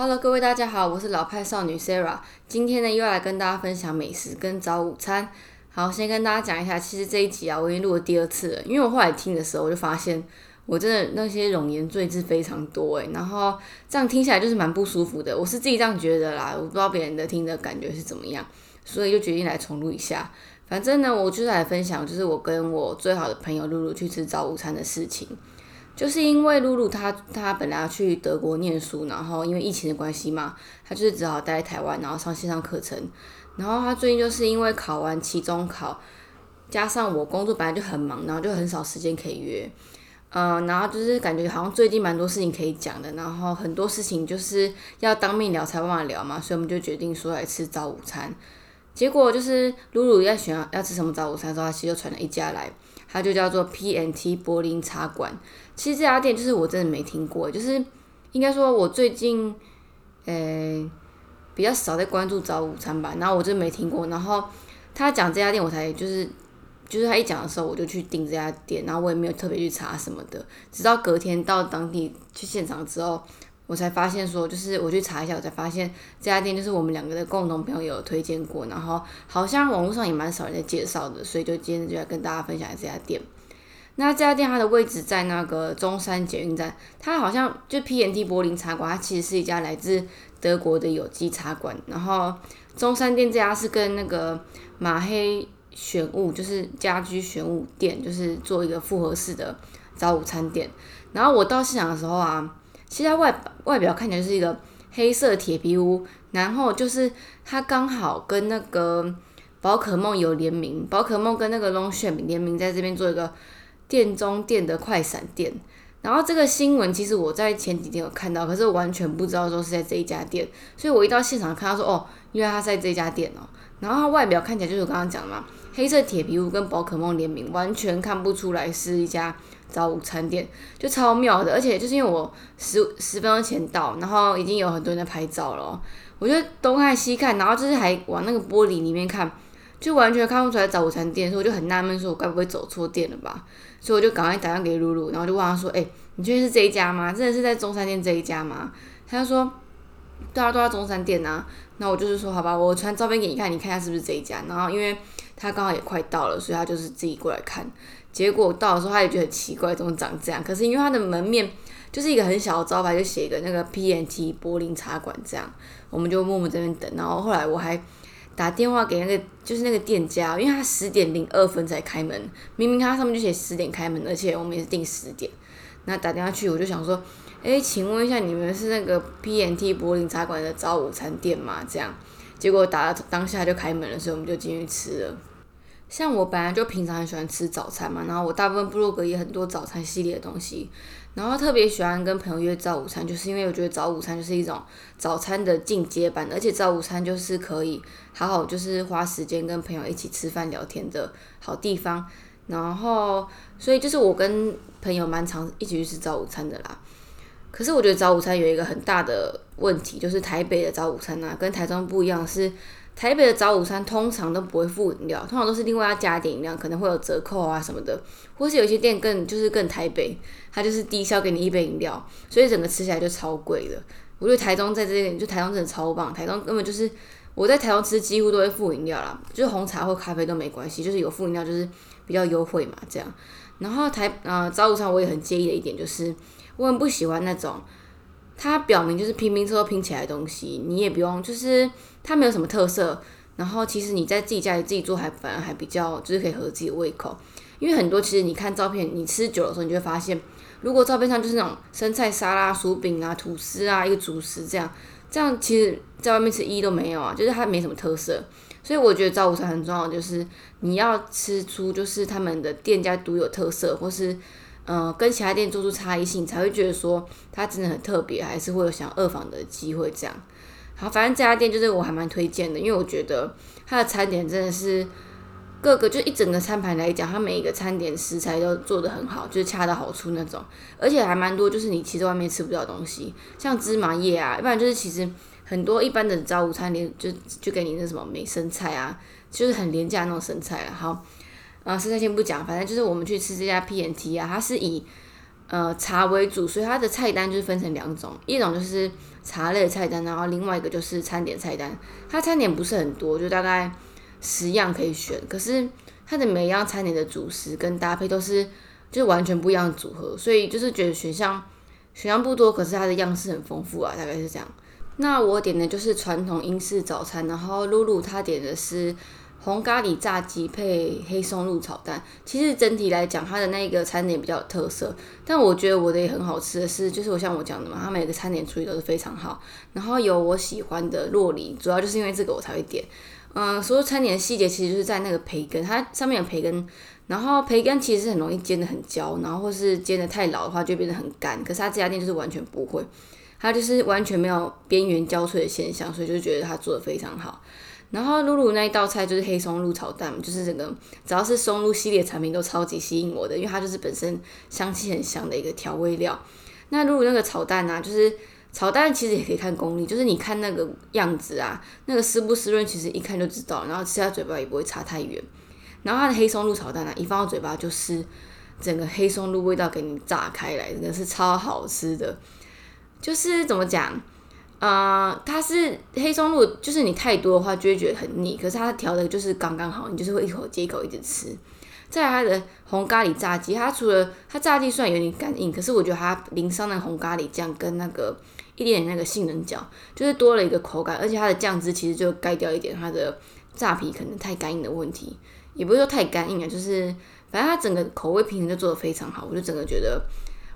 Hello，各位大家好，我是老派少女 Sarah。今天呢，又要来跟大家分享美食跟早午餐。好，先跟大家讲一下，其实这一集啊，我已经录了第二次了。因为我后来听的时候，我就发现我真的那些冗言赘字非常多诶，然后这样听起来就是蛮不舒服的。我是自己这样觉得啦，我不知道别人的听的感觉是怎么样，所以就决定来重录一下。反正呢，我就是来分享，就是我跟我最好的朋友露露去吃早午餐的事情。就是因为露露她她本来要去德国念书，然后因为疫情的关系嘛，她就是只好待在台湾，然后上线上课程。然后她最近就是因为考完期中考，加上我工作本来就很忙，然后就很少时间可以约。嗯，然后就是感觉好像最近蛮多事情可以讲的，然后很多事情就是要当面聊才办法聊嘛，所以我们就决定说来吃早午餐。结果就是露露在选要吃什么早午餐的时候，她其实就传了一家来。它就叫做 P N T 柏林茶馆。其实这家店就是我真的没听过，就是应该说我最近呃比较少在关注早午餐吧，然后我真的没听过。然后他讲这家店，我才就是就是他一讲的时候，我就去订这家店，然后我也没有特别去查什么的，直到隔天到当地去现场之后。我才发现说，就是我去查一下，我才发现这家店就是我们两个的共同朋友推荐过，然后好像网络上也蛮少人在介绍的，所以就今天就来跟大家分享这家店。那这家店它的位置在那个中山捷运站，它好像就 P N T 柏林茶馆，它其实是一家来自德国的有机茶馆。然后中山店这家是跟那个马黑选物，就是家居选物店，就是做一个复合式的早午餐店。然后我到现场的时候啊。其实它外外表看起来是一个黑色铁皮屋，然后就是它刚好跟那个宝可梦有联名，宝可梦跟那个 Long s h a 联名，在这边做一个店中店的快闪店。然后这个新闻其实我在前几天有看到，可是我完全不知道说是在这一家店，所以我一到现场看到说哦，因为他在这家店哦，然后它外表看起来就是我刚刚讲的嘛，黑色铁皮屋跟宝可梦联名，完全看不出来是一家。早午餐店就超妙的，而且就是因为我十十分钟前到，然后已经有很多人在拍照了，我就东看西看，然后就是还往那个玻璃里面看，就完全看不出来早午餐店，所以我就很纳闷，说我该不会走错店了吧？所以我就赶快打电话给露露，然后就问他说：“哎，你确定是这一家吗？真的是在中山店这一家吗？”他就说：“对啊，都在中山店啊。”那我就是说：“好吧，我传照片给你看，你看一下是不是这一家。”然后因为他刚好也快到了，所以他就是自己过来看。结果到的时候，他也觉得很奇怪，怎么长这样？可是因为他的门面就是一个很小的招牌，就写一个那个 P N T 柏林茶馆这样，我们就默默这边等。然后后来我还打电话给那个就是那个店家，因为他十点零二分才开门，明明他上面就写十点开门，而且我们也是定十点。那打电话去，我就想说，哎，请问一下，你们是那个 P N T 柏林茶馆的早午餐店吗？这样，结果打当下就开门了，所以我们就进去吃了。像我本来就平常很喜欢吃早餐嘛，然后我大部分部落格也很多早餐系列的东西，然后特别喜欢跟朋友约早午餐，就是因为我觉得早午餐就是一种早餐的进阶版，而且早午餐就是可以好好就是花时间跟朋友一起吃饭聊天的好地方，然后所以就是我跟朋友蛮常一起去吃早午餐的啦。可是我觉得早午餐有一个很大的问题，就是台北的早午餐啊跟台中不一样是。台北的早午餐通常都不会附饮料，通常都是另外要加点饮料，可能会有折扣啊什么的，或是有些店更就是更台北，它就是低消给你一杯饮料，所以整个吃起来就超贵的。我觉得台中在这点就台中真的超棒，台中根本就是我在台中吃几乎都会附饮料啦，就是红茶或咖啡都没关系，就是有附饮料就是比较优惠嘛这样。然后台呃早午餐我也很介意的一点就是，我很不喜欢那种。它表明就是拼拼凑凑拼起来的东西，你也不用，就是它没有什么特色。然后其实你在自己家里自己做，还反而还比较就是可以合自己的胃口。因为很多其实你看照片，你吃久的时候，你就会发现，如果照片上就是那种生菜沙拉、薯饼啊、吐司啊、一个主食这样，这样其实在外面吃一都没有啊，就是它没什么特色。所以我觉得早午餐很重要，就是你要吃出就是他们的店家独有特色，或是。嗯，跟其他店做出差异性，才会觉得说它真的很特别，还是会有想二访的机会。这样，好，反正这家店就是我还蛮推荐的，因为我觉得它的餐点真的是各个就一整个餐盘来讲，它每一个餐点食材都做的很好，就是恰到好处那种，而且还蛮多，就是你其实外面吃不到东西，像芝麻叶啊，一般就是其实很多一般的早午餐连就就给你那什么美生菜啊，就是很廉价那种生菜啊，好。啊，生菜先不讲，反正就是我们去吃这家 P N T 啊，它是以呃茶为主，所以它的菜单就是分成两种，一种就是茶类菜单，然后另外一个就是餐点菜单。它餐点不是很多，就大概十样可以选，可是它的每一样餐点的主食跟搭配都是就是完全不一样的组合，所以就是觉得选项选项不多，可是它的样式很丰富啊，大概是这样。那我点的就是传统英式早餐，然后露露她点的是红咖喱炸鸡配黑松露炒蛋。其实整体来讲，它的那个餐点比较有特色，但我觉得我的也很好吃的是，就是我像我讲的嘛，它每个餐点处理都是非常好，然后有我喜欢的洛梨，主要就是因为这个我才会点。嗯，所有餐点的细节其实就是在那个培根，它上面有培根，然后培根其实很容易煎的很焦，然后或是煎的太老的话就变得很干，可是它这家店就是完全不会。它就是完全没有边缘焦脆的现象，所以就觉得它做的非常好。然后露露那一道菜就是黑松露炒蛋，就是整个只要是松露系列产品都超级吸引我的，因为它就是本身香气很香的一个调味料。那露露那个炒蛋呢，就是炒蛋其实也可以看功力，就是你看那个样子啊，那个湿不湿润，其实一看就知道，然后吃在嘴巴也不会差太远。然后它的黑松露炒蛋呢，一放到嘴巴就是整个黑松露味道给你炸开来，真的是超好吃的。就是怎么讲，呃，它是黑松露，就是你太多的话就会觉得很腻，可是它调的就是刚刚好，你就是会一口接一口一直吃。再来它的红咖喱炸鸡，它除了它炸鸡虽然有点干硬，可是我觉得它淋上那个红咖喱酱跟那个一点点那个杏仁角，就是多了一个口感，而且它的酱汁其实就盖掉一点它的炸皮可能太干硬的问题，也不是说太干硬啊，就是反正它整个口味平衡就做的非常好，我就整个觉得。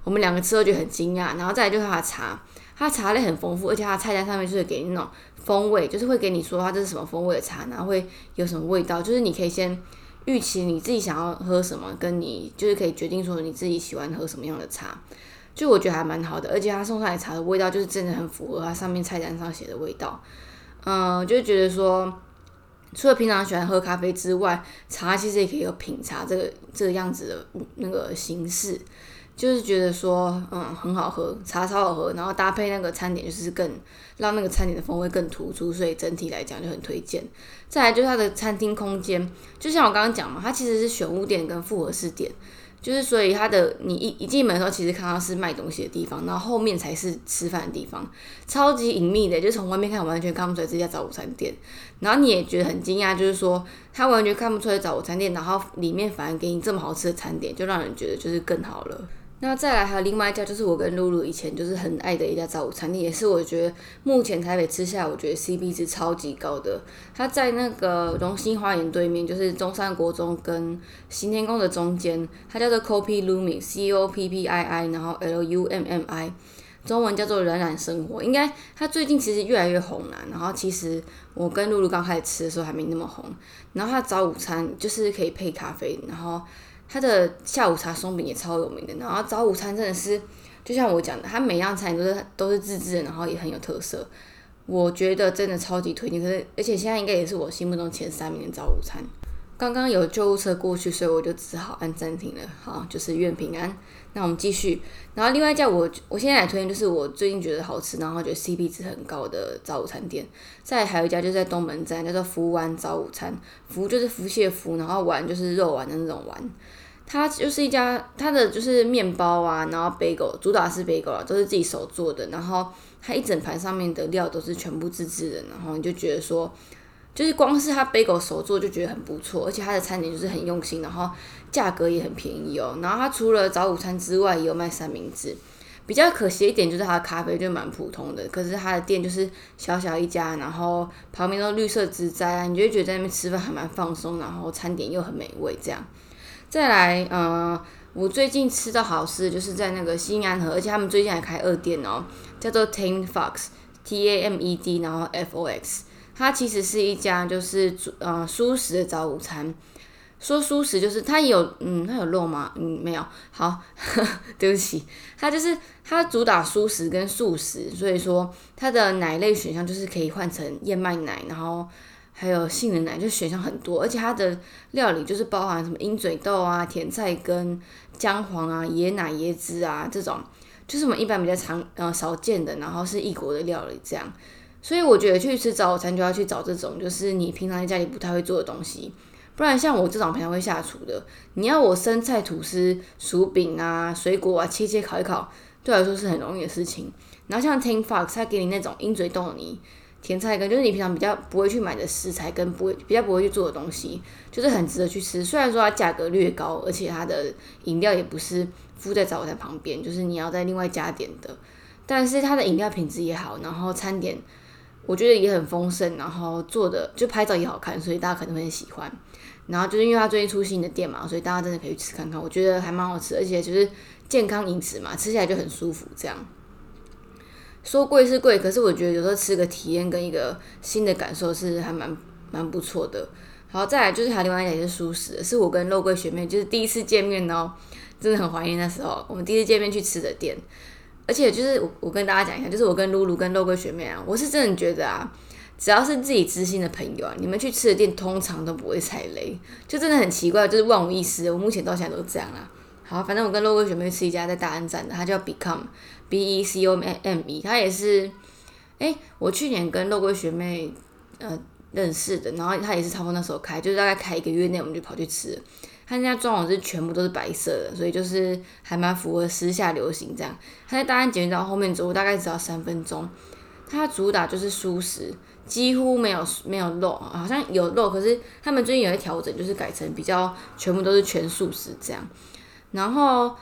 我们两个吃后就很惊讶，然后再来就是它的茶，它茶类很丰富，而且它菜单上面就是给你那种风味，就是会给你说它这是什么风味的茶，然后会有什么味道，就是你可以先预期你自己想要喝什么，跟你就是可以决定说你自己喜欢喝什么样的茶，就我觉得还蛮好的，而且它送上来茶的味道就是真的很符合它上面菜单上写的味道，嗯，就觉得说除了平常喜欢喝咖啡之外，茶其实也可以有品茶这个这个样子的那个形式。就是觉得说，嗯，很好喝，茶超好喝，然后搭配那个餐点，就是更让那个餐点的风味更突出，所以整体来讲就很推荐。再来就是它的餐厅空间，就像我刚刚讲嘛，它其实是选物店跟复合式店，就是所以它的你一一进门的时候，其实看到是卖东西的地方，然后后面才是吃饭的地方，超级隐秘的，就从外面看完全看不出来这家早午餐店。然后你也觉得很惊讶，就是说它完全看不出来早午餐店，然后里面反而给你这么好吃的餐点，就让人觉得就是更好了。那再来还有另外一家，就是我跟露露以前就是很爱的一家早午餐店，也是我觉得目前台北吃下来，我觉得 CP 值超级高的。它在那个荣兴花园对面，就是中山国中跟新天宫的中间，它叫做 Copy Lumi，C O P P I I，然后 L U M M I，中文叫做冉冉生活。应该它最近其实越来越红了。然后其实我跟露露刚开始吃的时候还没那么红。然后它早午餐就是可以配咖啡，然后。它的下午茶松饼也超有名的，然后早午餐真的是，就像我讲的，它每样餐都是都是自制的，然后也很有特色，我觉得真的超级推荐。可是而且现在应该也是我心目中前三名的早午餐。刚刚有救护车过去，所以我就只好按暂停了。好，就是愿平安。那我们继续。然后另外一家我我现在来推荐，就是我最近觉得好吃，然后觉得 CP 值很高的早午餐店。再还有一家就在东门站，叫做福丸早午餐。福就是福蟹福，然后丸就是肉丸的那种丸。它就是一家，它的就是面包啊，然后 bagel 主打是 bagel 啊，都是自己手做的。然后它一整盘上面的料都是全部自制的，然后你就觉得说，就是光是它 bagel 手做就觉得很不错，而且它的餐点就是很用心，然后价格也很便宜哦。然后它除了早午餐之外，也有卖三明治。比较可惜一点就是它的咖啡就蛮普通的，可是它的店就是小小一家，然后旁边都绿色植栽啊，你就会觉得在那边吃饭还蛮放松，然后餐点又很美味这样。再来，呃，我最近吃到好吃的就是在那个新安河，而且他们最近还开二店哦，叫做 Tame Fox，T A M E D，然后 F O X，它其实是一家就是呃素食的早午餐。说素食就是它有，嗯，它有肉吗？嗯，没有。好，对不起，它就是它主打素食跟素食，所以说它的奶类选项就是可以换成燕麦奶，然后。还有杏仁奶，就选项很多，而且它的料理就是包含什么鹰嘴豆啊、甜菜根、姜黄啊、椰奶、椰汁啊这种，就是我们一般比较常呃少见的，然后是异国的料理这样。所以我觉得去吃早餐就要去找这种，就是你平常在家里不太会做的东西，不然像我这种平常会下厨的，你要我生菜、吐司、薯饼啊、水果啊切切烤一烤，对我来说是很容易的事情。然后像 tin Fox，他给你那种鹰嘴豆泥、甜菜根，就是你平常比较不会去买的食材跟不会比较不会去做的东西，就是很值得去吃。虽然说它价格略高，而且它的饮料也不是附在早餐旁边，就是你要在另外加点的，但是它的饮料品质也好，然后餐点我觉得也很丰盛，然后做的就拍照也好看，所以大家可能会很喜欢。然后就是因为它最近出新的店嘛，所以大家真的可以去吃看看，我觉得还蛮好吃，而且就是健康饮食嘛，吃起来就很舒服这样。说贵是贵，可是我觉得有时候吃个体验跟一个新的感受是还蛮蛮不错的。好，再来就是还有另外一点是舒适，是我跟肉桂学妹就是第一次见面哦，真的很怀念那时候我们第一次见面去吃的店。而且就是我我跟大家讲一下，就是我跟露露跟肉桂学妹啊，我是真的觉得啊，只要是自己知心的朋友啊，你们去吃的店通常都不会踩雷，就真的很奇怪，就是万无一失。我目前到现在都是这样啦。好，反正我跟肉桂学妹吃一家在大安站的，它叫 Become。B E C O M M E，他也是，哎，我去年跟肉桂学妹呃认识的，然后他也是差不多那时候开，就是大概开一个月内我们就跑去吃。他家装潢是全部都是白色的，所以就是还蛮符合时下流行这样。他在大安捷运站后面走，大概只要三分钟。他主打就是素食，几乎没有没有肉，好像有肉，可是他们最近有一调整，就是改成比较全部都是全素食这样。然后。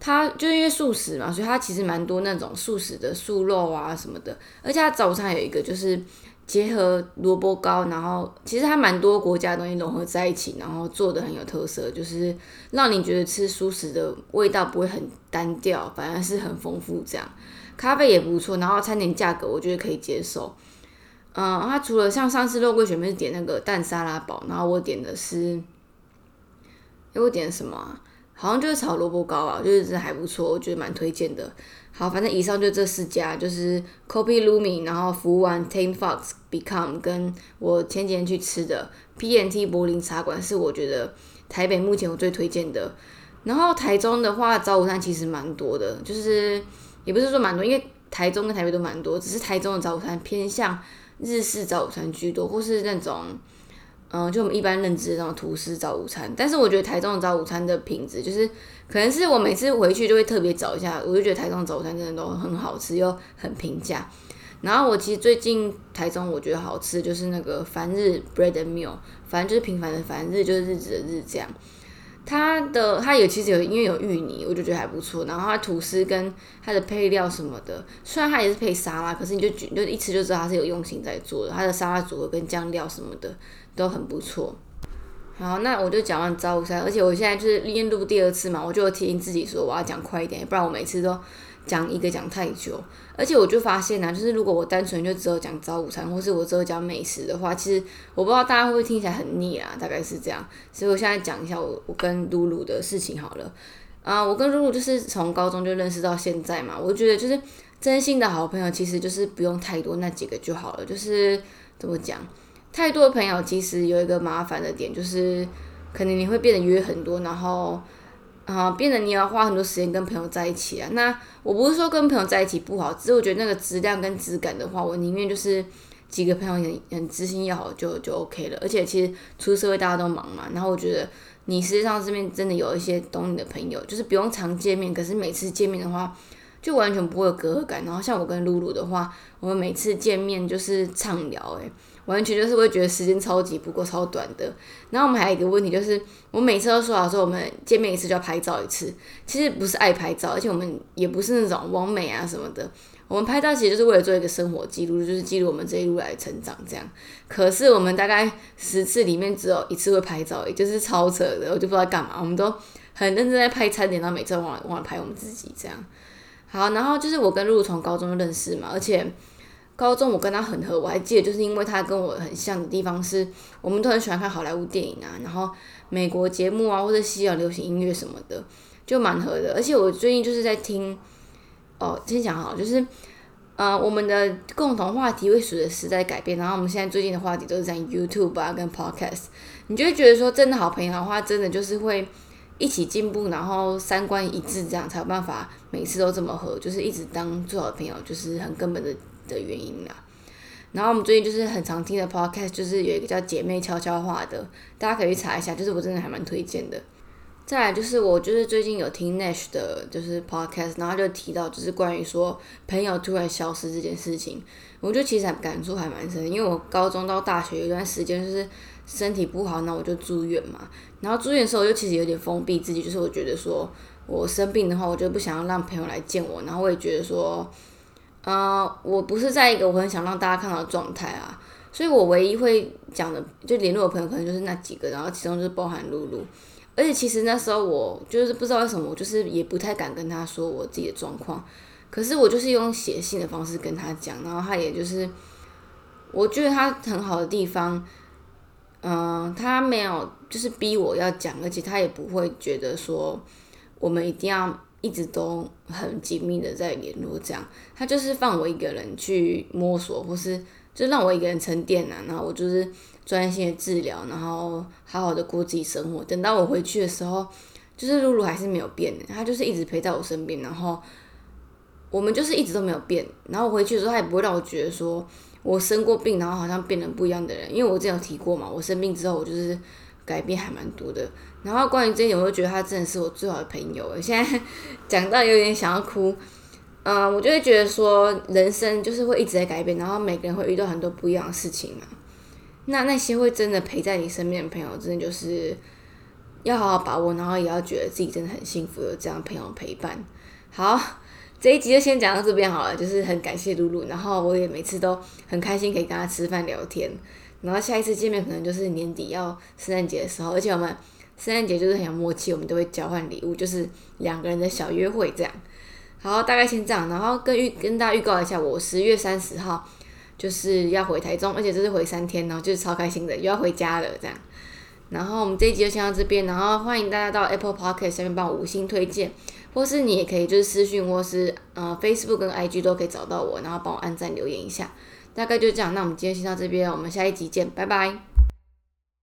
它就因为素食嘛，所以它其实蛮多那种素食的素肉啊什么的，而且它早餐有一个就是结合萝卜糕，然后其实它蛮多国家的东西融合在一起，然后做的很有特色，就是让你觉得吃素食的味道不会很单调，反而是很丰富这样。咖啡也不错，然后餐点价格我觉得可以接受。嗯，它除了像上次肉桂雪妹是点那个蛋沙拉堡，然后我点的是，哎，我点什么？啊好像就是炒萝卜糕啊，就是真的还不错，我觉得蛮推荐的。好，反正以上就这四家，就是 Copy Lumi，然后服务完 Tame Fox Become，跟我前几天去吃的 PNT 柏林茶馆，是我觉得台北目前我最推荐的。然后台中的话，早午餐其实蛮多的，就是也不是说蛮多，因为台中跟台北都蛮多，只是台中的早午餐偏向日式早午餐居多，或是那种。嗯，就我们一般认知的那种吐司早午餐，但是我觉得台中的早午餐的品质，就是可能是我每次回去就会特别找一下，我就觉得台中早午餐真的都很好吃又很平价。然后我其实最近台中我觉得好吃就是那个凡日 Bread and Meal，反正就是平凡的凡日就是日子的日这样。它的它有其实有因为有芋泥，我就觉得还不错。然后它吐司跟它的配料什么的，虽然它也是配沙拉，可是你就就一吃就知道它是有用心在做的。它的沙拉组合跟酱料什么的。都很不错。好，那我就讲完早午餐，而且我现在就是练录第二次嘛，我就提醒自己说我要讲快一点，不然我每次都讲一个讲太久。而且我就发现呢，就是如果我单纯就只有讲早午餐，或是我只有讲美食的话，其实我不知道大家会不会听起来很腻啊，大概是这样。所以我现在讲一下我我跟露露的事情好了。啊，我跟露露就是从高中就认识到现在嘛，我觉得就是真心的好朋友，其实就是不用太多那几个就好了，就是怎么讲。太多的朋友其实有一个麻烦的点，就是可能你会变得约很多，然后啊，变得你要花很多时间跟朋友在一起啊。那我不是说跟朋友在一起不好，只是我觉得那个质量跟质感的话，我宁愿就是几个朋友很很知心要好就就 OK 了。而且其实出社会大家都忙嘛，然后我觉得你实际上这边真的有一些懂你的朋友，就是不用常见面，可是每次见面的话就完全不会有隔阂感。然后像我跟露露的话，我们每次见面就是畅聊，诶。完全就是会觉得时间超级不过超短的。然后我们还有一个问题就是，我每次都说好说我们见面一次就要拍照一次，其实不是爱拍照，而且我们也不是那种完美啊什么的。我们拍照其实就是为了做一个生活记录，就是记录我们这一路来成长这样。可是我们大概十次里面只有一次会拍照，也就是超扯的，我就不知道干嘛。我们都很认真在拍餐点，然后每次忘了忘了拍我们自己这样。好，然后就是我跟露露从高中认识嘛，而且。高中我跟他很合，我还记得，就是因为他跟我很像的地方是，我们都很喜欢看好莱坞电影啊，然后美国节目啊，或者西洋流行音乐什么的，就蛮合的。而且我最近就是在听，哦，先讲好，就是，呃，我们的共同话题会随着时代改变，然后我们现在最近的话题都是在 YouTube 啊跟 Podcast，你就会觉得说，真的好朋友的话，真的就是会一起进步，然后三观一致，这样才有办法每次都这么合，就是一直当最好的朋友，就是很根本的。的原因啦，然后我们最近就是很常听的 podcast，就是有一个叫姐妹悄悄话的，大家可以去查一下，就是我真的还蛮推荐的。再来就是我就是最近有听 Nash 的，就是 podcast，然后就提到就是关于说朋友突然消失这件事情，我觉得其实还感触还蛮深，因为我高中到大学有一段时间就是身体不好，那我就住院嘛，然后住院的时候我就其实有点封闭自己，就是我觉得说我生病的话，我就不想要让朋友来见我，然后我也觉得说。呃，我不是在一个我很想让大家看到的状态啊，所以我唯一会讲的就联络的朋友可能就是那几个，然后其中就是包含露露，而且其实那时候我就是不知道为什么，我就是也不太敢跟他说我自己的状况，可是我就是用写信的方式跟他讲，然后他也就是，我觉得他很好的地方，嗯，他没有就是逼我要讲，而且他也不会觉得说我们一定要。一直都很紧密的在联络，这样他就是放我一个人去摸索，或是就让我一个人沉淀啊，然后我就是专心的治疗，然后好好的过自己生活。等到我回去的时候，就是露露还是没有变的，他就是一直陪在我身边，然后我们就是一直都没有变。然后我回去的时候，他也不会让我觉得说我生过病，然后好像变成不一样的人，因为我之前有提过嘛，我生病之后我就是。改变还蛮多的，然后关于这一点，我就觉得他真的是我最好的朋友。我现在 讲到有点想要哭，嗯，我就会觉得说，人生就是会一直在改变，然后每个人会遇到很多不一样的事情嘛。那那些会真的陪在你身边的朋友，真的就是要好好把握，然后也要觉得自己真的很幸福有这样朋友陪伴。好，这一集就先讲到这边好了，就是很感谢露露，然后我也每次都很开心可以跟她吃饭聊天。然后下一次见面可能就是年底要圣诞节的时候，而且我们圣诞节就是很有默契，我们都会交换礼物，就是两个人的小约会这样。好，大概先这样，然后跟预跟大家预告一下，我十月三十号就是要回台中，而且这是回三天然后，就是超开心的，又要回家了这样。然后我们这一集就先到这边，然后欢迎大家到 Apple Podcast 下面帮我五星推荐，或是你也可以就是私讯或是呃 Facebook 跟 IG 都可以找到我，然后帮我按赞留言一下。大概就这样，那我们今天先到这边，我们下一集见，拜拜。